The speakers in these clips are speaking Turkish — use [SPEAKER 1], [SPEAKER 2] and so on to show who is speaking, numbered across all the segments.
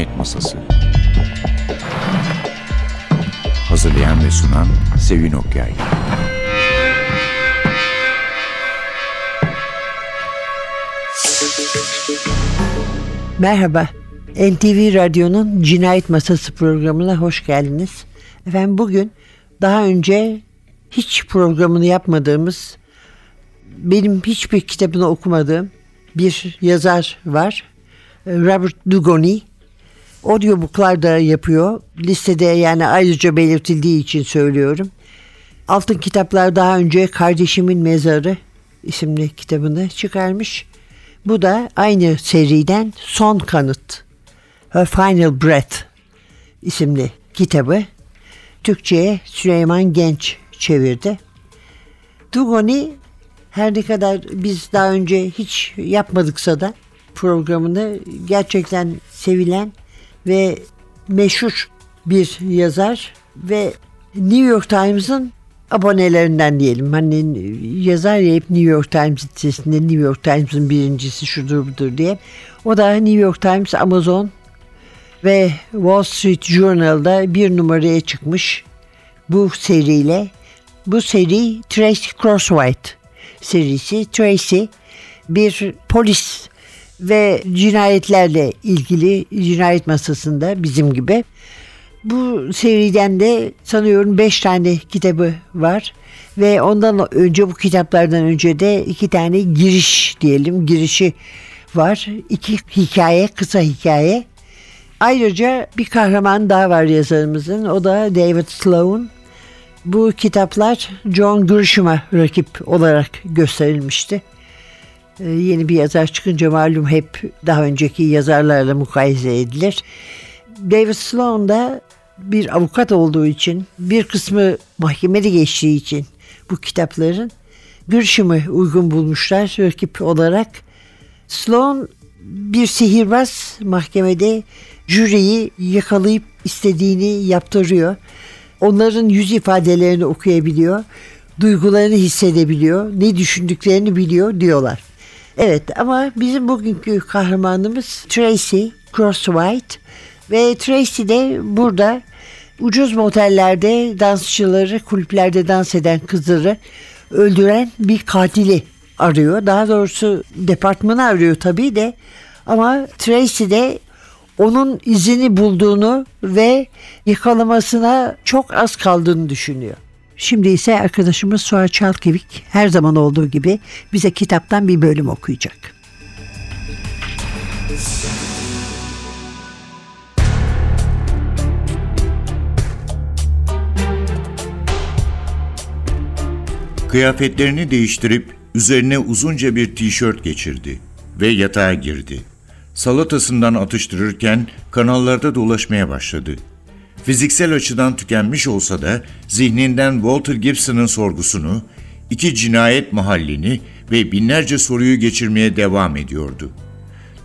[SPEAKER 1] Cinayet Masası Hazırlayan ve sunan Sevin Okyay
[SPEAKER 2] Merhaba. NTV Radyo'nun Cinayet Masası programına hoş geldiniz. Efendim bugün daha önce hiç programını yapmadığımız, benim hiçbir kitabını okumadığım bir yazar var. Robert Dugoni. Audiobooklar da yapıyor. Listede yani ayrıca belirtildiği için söylüyorum. Altın Kitaplar daha önce Kardeşimin Mezarı isimli kitabını çıkarmış. Bu da aynı seriden Son Kanıt. Her Final Breath isimli kitabı. Türkçe'ye Süleyman Genç çevirdi. Dugoni her ne kadar biz daha önce hiç yapmadıksa da programını gerçekten sevilen ve meşhur bir yazar ve New York Times'ın abonelerinden diyelim. Hani yazar ya hep New York Times sitesinde New York Times'ın birincisi şudur budur diye. O da New York Times, Amazon ve Wall Street Journal'da bir numaraya çıkmış bu seriyle. Bu seri Tracy Crosswhite serisi. Tracy bir polis ve cinayetlerle ilgili cinayet masasında bizim gibi. Bu seriden de sanıyorum beş tane kitabı var ve ondan önce bu kitaplardan önce de iki tane giriş diyelim girişi var. İki hikaye, kısa hikaye. Ayrıca bir kahraman daha var yazarımızın. O da David Sloan. Bu kitaplar John Grisham'a rakip olarak gösterilmişti. Ee, yeni bir yazar çıkınca malum hep daha önceki yazarlarla mukayese edilir. David Sloan da bir avukat olduğu için, bir kısmı mahkemede geçtiği için bu kitapların Grisham'ı uygun bulmuşlar rakip olarak. Sloan bir sihirbaz mahkemede jüriyi yakalayıp istediğini yaptırıyor. Onların yüz ifadelerini okuyabiliyor, duygularını hissedebiliyor, ne düşündüklerini biliyor diyorlar. Evet ama bizim bugünkü kahramanımız Tracy Crosswhite ve Tracy de burada ucuz motellerde dansçıları, kulüplerde dans eden kızları öldüren bir katili arıyor. Daha doğrusu departmanı arıyor tabii de ama Tracy de onun izini bulduğunu ve yakalamasına çok az kaldığını düşünüyor. Şimdi ise arkadaşımız Suha Çalkevik her zaman olduğu gibi bize kitaptan bir bölüm okuyacak.
[SPEAKER 3] Kıyafetlerini değiştirip üzerine uzunca bir tişört geçirdi ve yatağa girdi. Salatasından atıştırırken kanallarda dolaşmaya başladı. Fiziksel açıdan tükenmiş olsa da zihninden Walter Gibson'ın sorgusunu, iki cinayet mahallini ve binlerce soruyu geçirmeye devam ediyordu.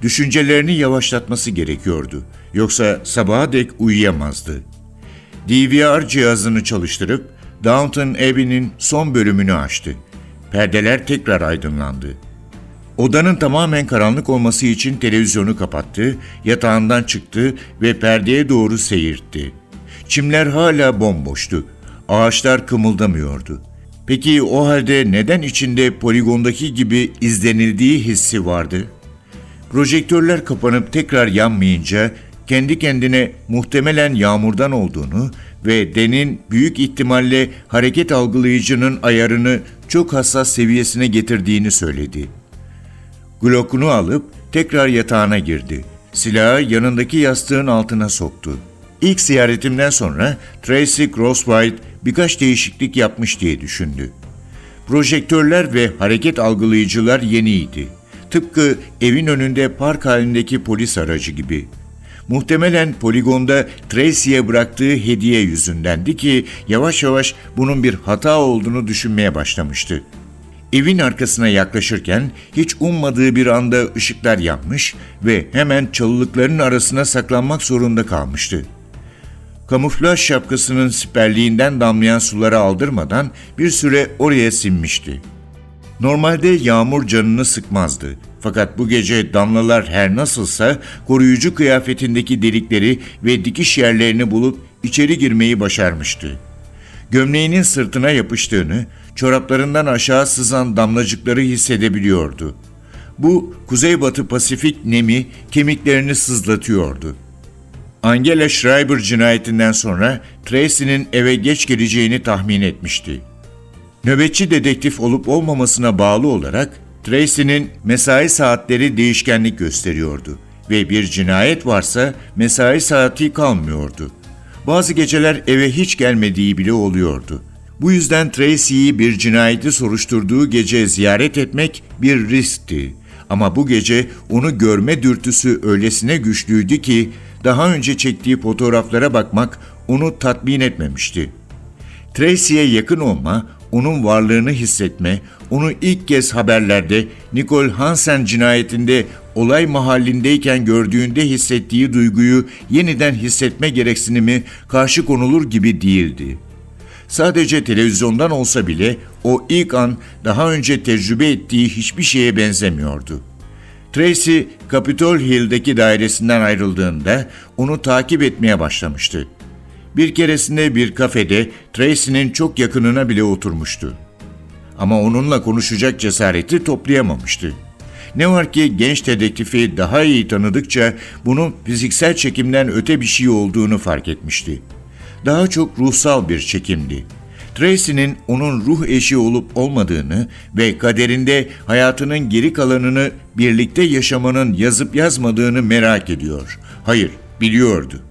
[SPEAKER 3] Düşüncelerini yavaşlatması gerekiyordu. Yoksa sabaha dek uyuyamazdı. DVR cihazını çalıştırıp Downton Abbey'nin son bölümünü açtı. Perdeler tekrar aydınlandı. Odanın tamamen karanlık olması için televizyonu kapattı, yatağından çıktı ve perdeye doğru seyirtti. Çimler hala bomboştu. Ağaçlar kımıldamıyordu. Peki o halde neden içinde poligondaki gibi izlenildiği hissi vardı? Projektörler kapanıp tekrar yanmayınca kendi kendine muhtemelen yağmurdan olduğunu ve Den'in büyük ihtimalle hareket algılayıcının ayarını çok hassas seviyesine getirdiğini söyledi. Glock'unu alıp tekrar yatağına girdi. Silahı yanındaki yastığın altına soktu. İlk ziyaretimden sonra Tracy Crosswhite birkaç değişiklik yapmış diye düşündü. Projektörler ve hareket algılayıcılar yeniydi. Tıpkı evin önünde park halindeki polis aracı gibi. Muhtemelen poligonda Tracy'ye bıraktığı hediye yüzündendi ki yavaş yavaş bunun bir hata olduğunu düşünmeye başlamıştı. Evin arkasına yaklaşırken hiç ummadığı bir anda ışıklar yanmış ve hemen çalılıkların arasına saklanmak zorunda kalmıştı. Kamuflaj şapkasının siperliğinden damlayan suları aldırmadan bir süre oraya sinmişti. Normalde yağmur canını sıkmazdı. Fakat bu gece damlalar her nasılsa koruyucu kıyafetindeki delikleri ve dikiş yerlerini bulup içeri girmeyi başarmıştı. Gömleğinin sırtına yapıştığını, çoraplarından aşağı sızan damlacıkları hissedebiliyordu. Bu kuzeybatı Pasifik nemi kemiklerini sızlatıyordu. Angela Schreiber cinayetinden sonra Tracy'nin eve geç geleceğini tahmin etmişti. Nöbetçi dedektif olup olmamasına bağlı olarak Tracy'nin mesai saatleri değişkenlik gösteriyordu ve bir cinayet varsa mesai saati kalmıyordu. Bazı geceler eve hiç gelmediği bile oluyordu. Bu yüzden Tracy'yi bir cinayeti soruşturduğu gece ziyaret etmek bir riskti. Ama bu gece onu görme dürtüsü öylesine güçlüydü ki daha önce çektiği fotoğraflara bakmak onu tatmin etmemişti. Tracy'ye yakın olma, onun varlığını hissetme, onu ilk kez haberlerde Nicole Hansen cinayetinde olay mahallindeyken gördüğünde hissettiği duyguyu yeniden hissetme gereksinimi karşı konulur gibi değildi. Sadece televizyondan olsa bile o ilk an daha önce tecrübe ettiği hiçbir şeye benzemiyordu. Tracy, Capitol Hill'deki dairesinden ayrıldığında onu takip etmeye başlamıştı. Bir keresinde bir kafede Tracy'nin çok yakınına bile oturmuştu. Ama onunla konuşacak cesareti toplayamamıştı. Ne var ki genç dedektifi daha iyi tanıdıkça bunun fiziksel çekimden öte bir şey olduğunu fark etmişti. Daha çok ruhsal bir çekimdi. Tracy'nin onun ruh eşi olup olmadığını ve kaderinde hayatının geri kalanını birlikte yaşamanın yazıp yazmadığını merak ediyor. Hayır, biliyordu.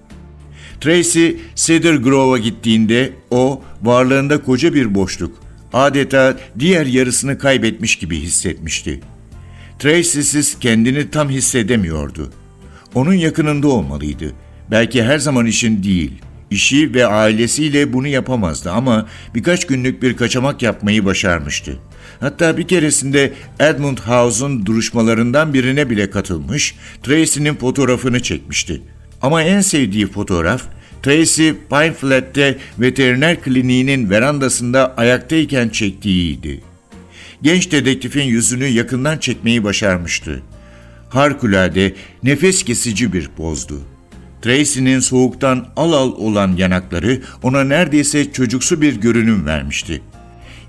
[SPEAKER 3] Tracy Cedar Grove'a gittiğinde o varlığında koca bir boşluk, adeta diğer yarısını kaybetmiş gibi hissetmişti. Tracy'siz kendini tam hissedemiyordu. Onun yakınında olmalıydı. Belki her zaman işin değil. İşi ve ailesiyle bunu yapamazdı ama birkaç günlük bir kaçamak yapmayı başarmıştı. Hatta bir keresinde Edmund House'un duruşmalarından birine bile katılmış, Tracy'nin fotoğrafını çekmişti. Ama en sevdiği fotoğraf Tracy Pine Flat'te veteriner kliniğinin verandasında ayaktayken çektiğiydi. Genç dedektifin yüzünü yakından çekmeyi başarmıştı. Harikulade, nefes kesici bir pozdu. Tracy'nin soğuktan al al olan yanakları ona neredeyse çocuksu bir görünüm vermişti.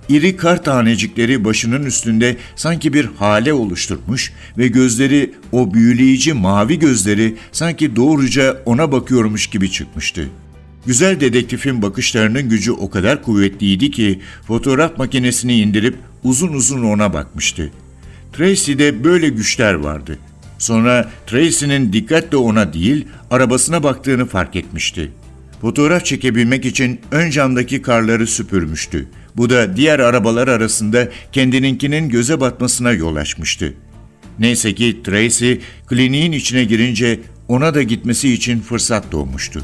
[SPEAKER 3] İri kar tanecikleri başının üstünde sanki bir hale oluşturmuş ve gözleri o büyüleyici mavi gözleri sanki doğruca ona bakıyormuş gibi çıkmıştı. Güzel dedektifin bakışlarının gücü o kadar kuvvetliydi ki fotoğraf makinesini indirip uzun uzun ona bakmıştı. Tracy'de böyle güçler vardı. Sonra Tracy'nin dikkatle ona değil, arabasına baktığını fark etmişti. Fotoğraf çekebilmek için ön camdaki karları süpürmüştü. Bu da diğer arabalar arasında kendininkinin göze batmasına yol açmıştı. Neyse ki Tracy kliniğin içine girince ona da gitmesi için fırsat doğmuştu.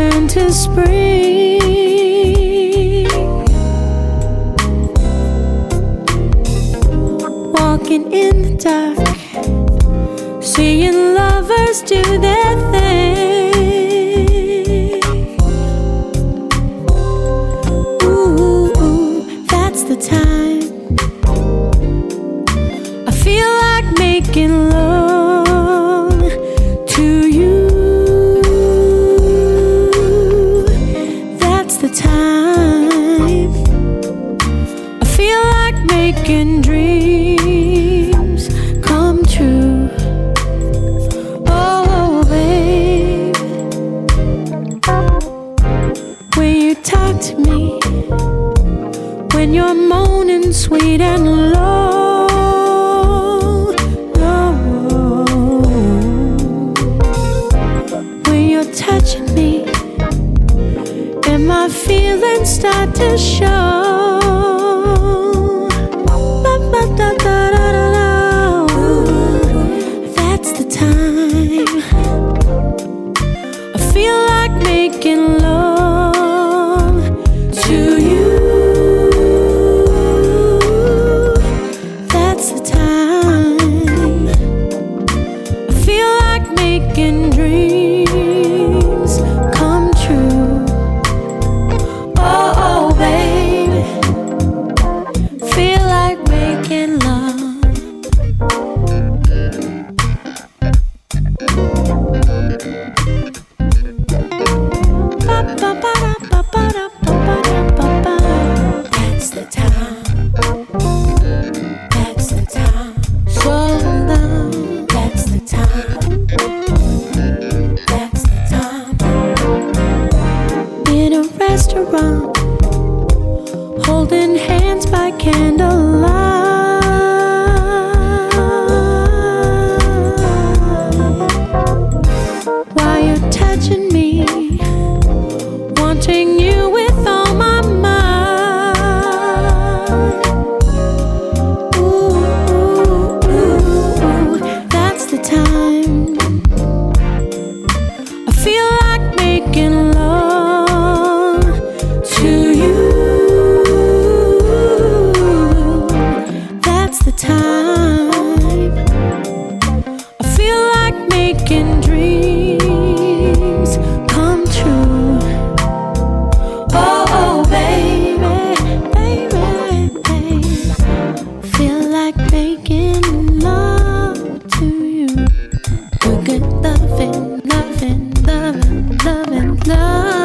[SPEAKER 4] Turn to spring. Walking in the dark, seeing lovers do their thing. skin touching me, love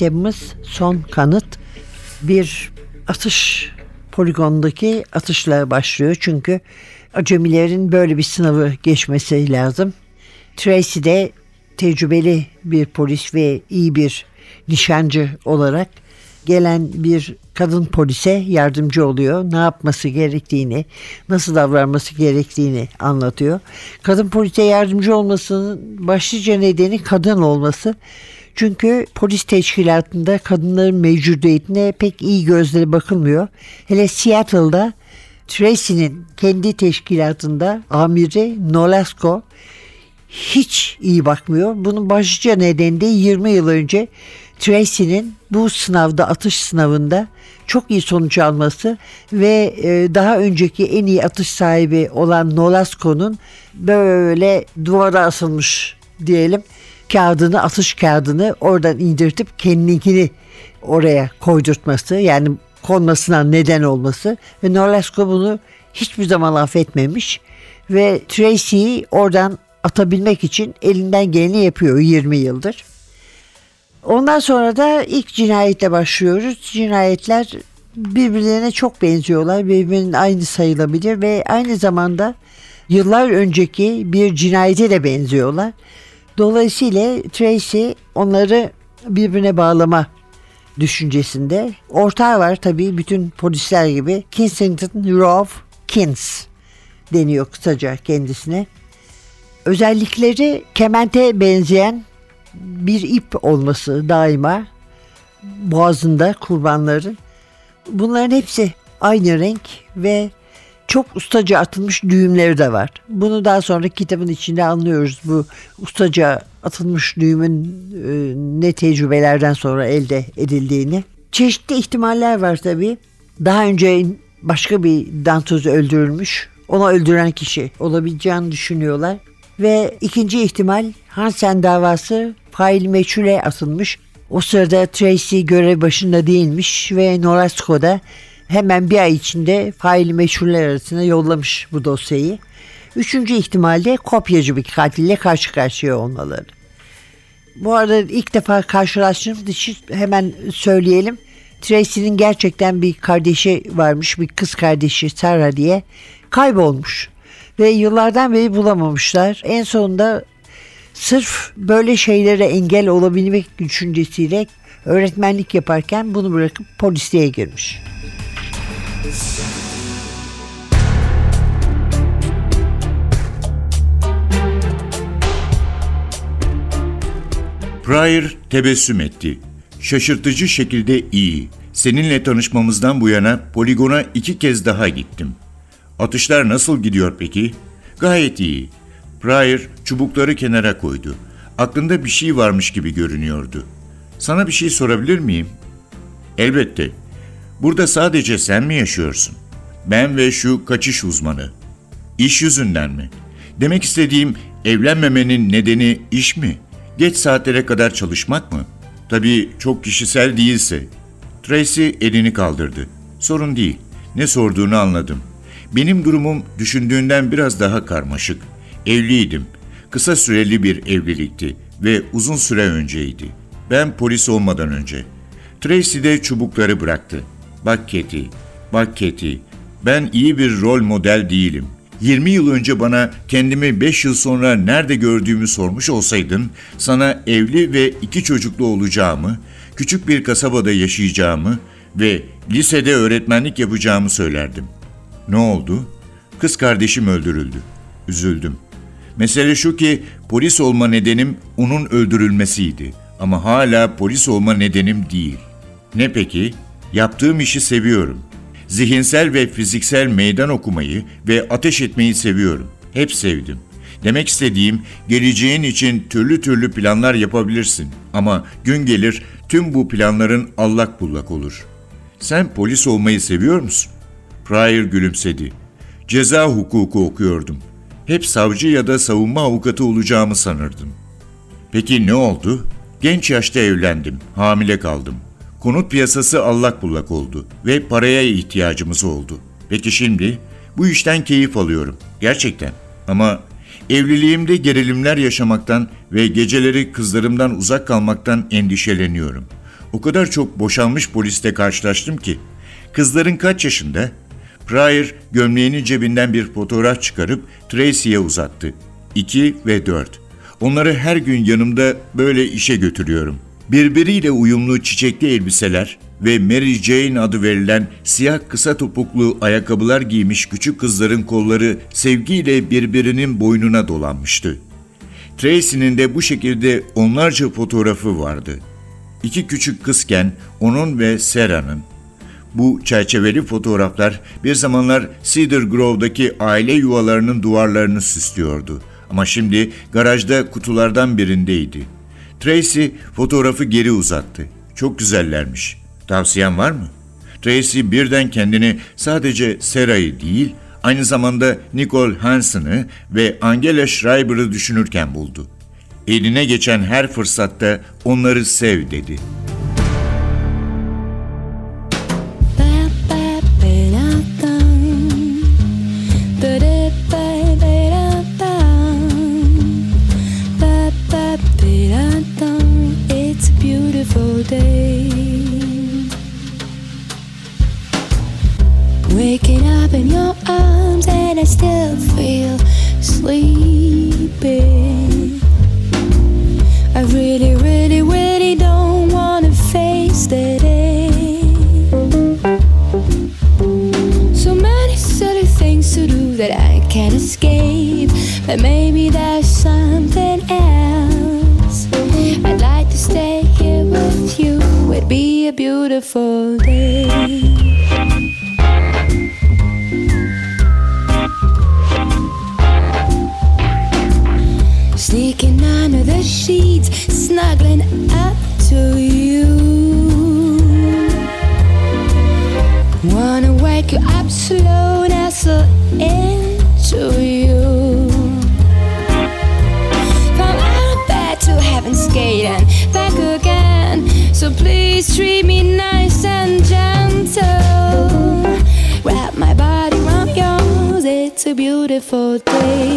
[SPEAKER 2] kitabımız Son Kanıt bir atış poligondaki atışla başlıyor. Çünkü acemilerin böyle bir sınavı geçmesi lazım. Tracy de tecrübeli bir polis ve iyi bir nişancı olarak gelen bir kadın polise yardımcı oluyor. Ne yapması gerektiğini, nasıl davranması gerektiğini anlatıyor. Kadın polise yardımcı olmasının başlıca nedeni kadın olması. Çünkü polis teşkilatında kadınların mevcudiyetine pek iyi gözle bakılmıyor. Hele Seattle'da Tracy'nin kendi teşkilatında amiri Nolasco hiç iyi bakmıyor. Bunun başlıca nedeni de 20 yıl önce Tracy'nin bu sınavda atış sınavında çok iyi sonuç alması ve e, daha önceki en iyi atış sahibi olan Nolasco'nun böyle duvara asılmış diyelim kağıdını atış kağıdını oradan indirtip kendininkini oraya koydurtması yani konmasına neden olması ve Nolasco bunu hiçbir zaman affetmemiş ve Tracy'yi oradan atabilmek için elinden geleni yapıyor 20 yıldır. Ondan sonra da ilk cinayetle başlıyoruz. Cinayetler birbirlerine çok benziyorlar. Birbirinin aynı sayılabilir ve aynı zamanda yıllar önceki bir cinayete de benziyorlar. Dolayısıyla Tracy onları birbirine bağlama düşüncesinde. Ortağı var tabii bütün polisler gibi. Kensington Rove Kins deniyor kısaca kendisine. Özellikleri kemente benzeyen bir ip olması daima boğazında kurbanların. Bunların hepsi aynı renk ve çok ustaca atılmış düğümleri de var. Bunu daha sonra kitabın içinde anlıyoruz. Bu ustaca atılmış düğümün e, ne tecrübelerden sonra elde edildiğini. Çeşitli ihtimaller var tabii. Daha önce başka bir dantoz öldürülmüş. Onu öldüren kişi olabileceğini düşünüyorlar. Ve ikinci ihtimal Hansen davası fail meçhule atılmış. O sırada Tracy görev başında değilmiş ve Nolasco da hemen bir ay içinde faili meçhuller arasına yollamış bu dosyayı. Üçüncü ihtimalde kopyacı bir katille karşı karşıya olmaları. Bu arada ilk defa karşılaştığımız için hemen söyleyelim. Tracy'nin gerçekten bir kardeşi varmış, bir kız kardeşi Sarah diye kaybolmuş. Ve yıllardan beri bulamamışlar. En sonunda sırf böyle şeylere engel olabilmek düşüncesiyle öğretmenlik yaparken bunu bırakıp polisliğe girmiş.
[SPEAKER 3] Pryor tebessüm etti. Şaşırtıcı şekilde iyi. Seninle tanışmamızdan bu yana poligona iki kez daha gittim. Atışlar nasıl gidiyor peki? Gayet iyi. Pryor çubukları kenara koydu. Aklında bir şey varmış gibi görünüyordu. Sana bir şey sorabilir miyim? Elbette. Burada sadece sen mi yaşıyorsun? Ben ve şu kaçış uzmanı. İş yüzünden mi? Demek istediğim evlenmemenin nedeni iş mi? Geç saatlere kadar çalışmak mı? Tabii çok kişisel değilse. Tracy elini kaldırdı. Sorun değil. Ne sorduğunu anladım. Benim durumum düşündüğünden biraz daha karmaşık. Evliydim. Kısa süreli bir evlilikti ve uzun süre önceydi. Ben polis olmadan önce. Tracy de çubukları bıraktı. Bak Katie, bak Katie, ben iyi bir rol model değilim. 20 yıl önce bana kendimi 5 yıl sonra nerede gördüğümü sormuş olsaydın, sana evli ve iki çocuklu olacağımı, küçük bir kasabada yaşayacağımı ve lisede öğretmenlik yapacağımı söylerdim. Ne oldu? Kız kardeşim öldürüldü. Üzüldüm. Mesele şu ki polis olma nedenim onun öldürülmesiydi. Ama hala polis olma nedenim değil. Ne peki? Yaptığım işi seviyorum. Zihinsel ve fiziksel meydan okumayı ve ateş etmeyi seviyorum. Hep sevdim. Demek istediğim geleceğin için türlü türlü planlar yapabilirsin ama gün gelir tüm bu planların allak bullak olur. Sen polis olmayı seviyor musun? Pryor gülümsedi. Ceza hukuku okuyordum. Hep savcı ya da savunma avukatı olacağımı sanırdım. Peki ne oldu? Genç yaşta evlendim, hamile kaldım. Konut piyasası allak bullak oldu ve paraya ihtiyacımız oldu. Peki şimdi? Bu işten keyif alıyorum. Gerçekten. Ama evliliğimde gerilimler yaşamaktan ve geceleri kızlarımdan uzak kalmaktan endişeleniyorum. O kadar çok boşanmış poliste karşılaştım ki. Kızların kaç yaşında? Pryor gömleğinin cebinden bir fotoğraf çıkarıp Tracy'ye uzattı. 2 ve 4. Onları her gün yanımda böyle işe götürüyorum. Birbiriyle uyumlu çiçekli elbiseler ve Mary Jane adı verilen siyah kısa topuklu ayakkabılar giymiş küçük kızların kolları sevgiyle birbirinin boynuna dolanmıştı. Tracy'nin de bu şekilde onlarca fotoğrafı vardı. İki küçük kızken onun ve Sarah'nın bu çerçeveli fotoğraflar bir zamanlar Cedar Grove'daki aile yuvalarının duvarlarını süslüyordu. Ama şimdi garajda kutulardan birindeydi. Tracy fotoğrafı geri uzattı. Çok güzellermiş. Tavsiyen var mı? Tracy birden kendini sadece Sarah'ı değil, aynı zamanda Nicole Hansen'ı ve Angela Schreiber'ı düşünürken buldu. Eline geçen her fırsatta onları sev dedi.
[SPEAKER 5] Waking up in your arms and I still feel sleepy. I really, really, really don't wanna face the day. So many silly things to do that I can't escape. But maybe there's something else. I'd like to stay here with you. It'd be a beautiful day. Wanna wake you up slow, nestle into you. From out of bed to heaven skating back again. So please treat me nice and gentle. Wrap my body around yours, it's a beautiful day.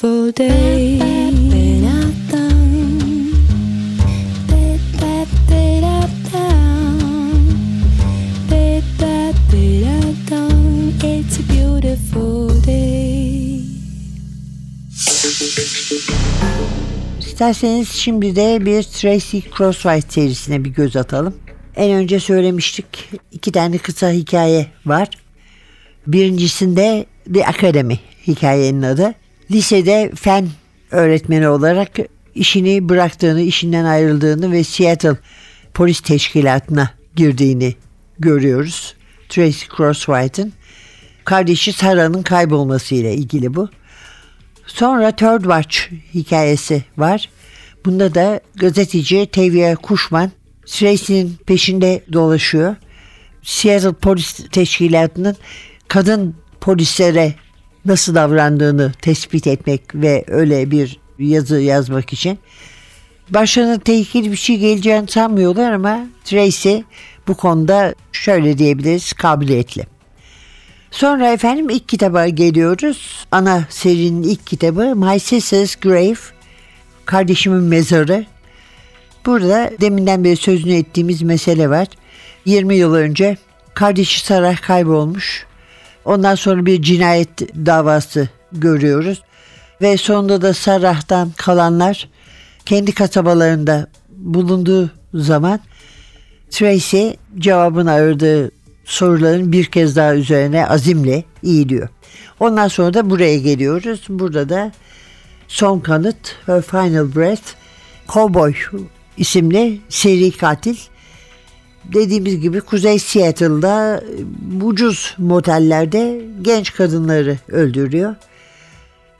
[SPEAKER 5] Beautiful day. It's a beautiful day.
[SPEAKER 2] İsterseniz şimdi de bir Tracy Crosswhite serisine bir göz atalım. En önce söylemiştik iki tane kısa hikaye var. Birincisinde The Academy hikayenin adı. Lisede fen öğretmeni olarak işini bıraktığını, işinden ayrıldığını ve Seattle polis teşkilatına girdiğini görüyoruz. Tracy Crosswhite'ın kardeşi Sarah'nın kaybolmasıyla ilgili bu. Sonra Third Watch hikayesi var. Bunda da gazeteci Tevye Kuşman Tracy'nin peşinde dolaşıyor. Seattle Polis Teşkilatı'nın kadın polislere nasıl davrandığını tespit etmek ve öyle bir yazı yazmak için. Başlarına tehlikeli bir şey geleceğini sanmıyorlar ama Tracy bu konuda şöyle diyebiliriz kabiliyetli. Sonra efendim ilk kitaba geliyoruz. Ana serinin ilk kitabı My Sister's Grave. Kardeşimin mezarı. Burada deminden beri sözünü ettiğimiz mesele var. 20 yıl önce kardeşi Sarah kaybolmuş. Ondan sonra bir cinayet davası görüyoruz. Ve sonunda da Sarah'tan kalanlar kendi kasabalarında bulunduğu zaman Tracy cevabını aradığı soruların bir kez daha üzerine azimle iyiliyor. Ondan sonra da buraya geliyoruz. Burada da son kanıt Her Final Breath Cowboy isimli seri katil. Dediğimiz gibi Kuzey Seattle'da ucuz motellerde genç kadınları öldürüyor.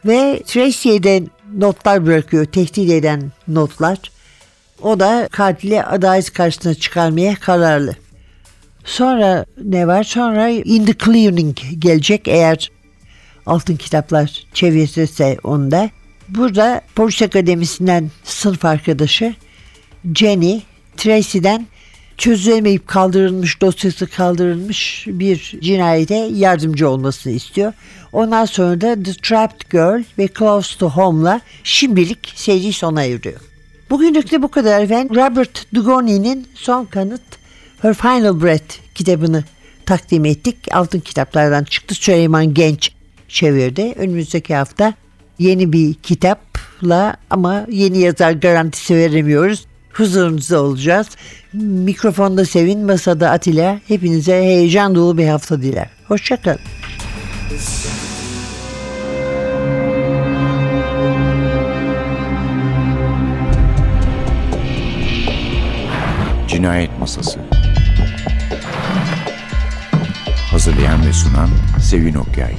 [SPEAKER 2] Ve Tracy'ye notlar bırakıyor, tehdit eden notlar. O da katili adalet karşısına çıkarmaya kararlı. Sonra ne var? Sonra In the Clearing gelecek eğer altın kitaplar çevirirse onda. Burada polis akademisinden sınıf arkadaşı Jenny Tracy'den çözülemeyip kaldırılmış dosyası kaldırılmış bir cinayete yardımcı olmasını istiyor. Ondan sonra da The Trapped Girl ve Close to Home'la şimdilik seri sona eriyor. Bugünlük de bu kadar efendim. Robert Dugoni'nin son kanıt Her Final Breath kitabını takdim ettik. Altın kitaplardan çıktı. Süleyman Genç çevirdi. Önümüzdeki hafta yeni bir kitapla ama yeni yazar garantisi veremiyoruz. Huzurunuzda olacağız. Mikrofonda Sevin, masada Atilla. Hepinize heyecan dolu bir hafta diler. Hoşçakalın.
[SPEAKER 1] Cinayet Masası Hazırlayan ve sunan Sevin Okyay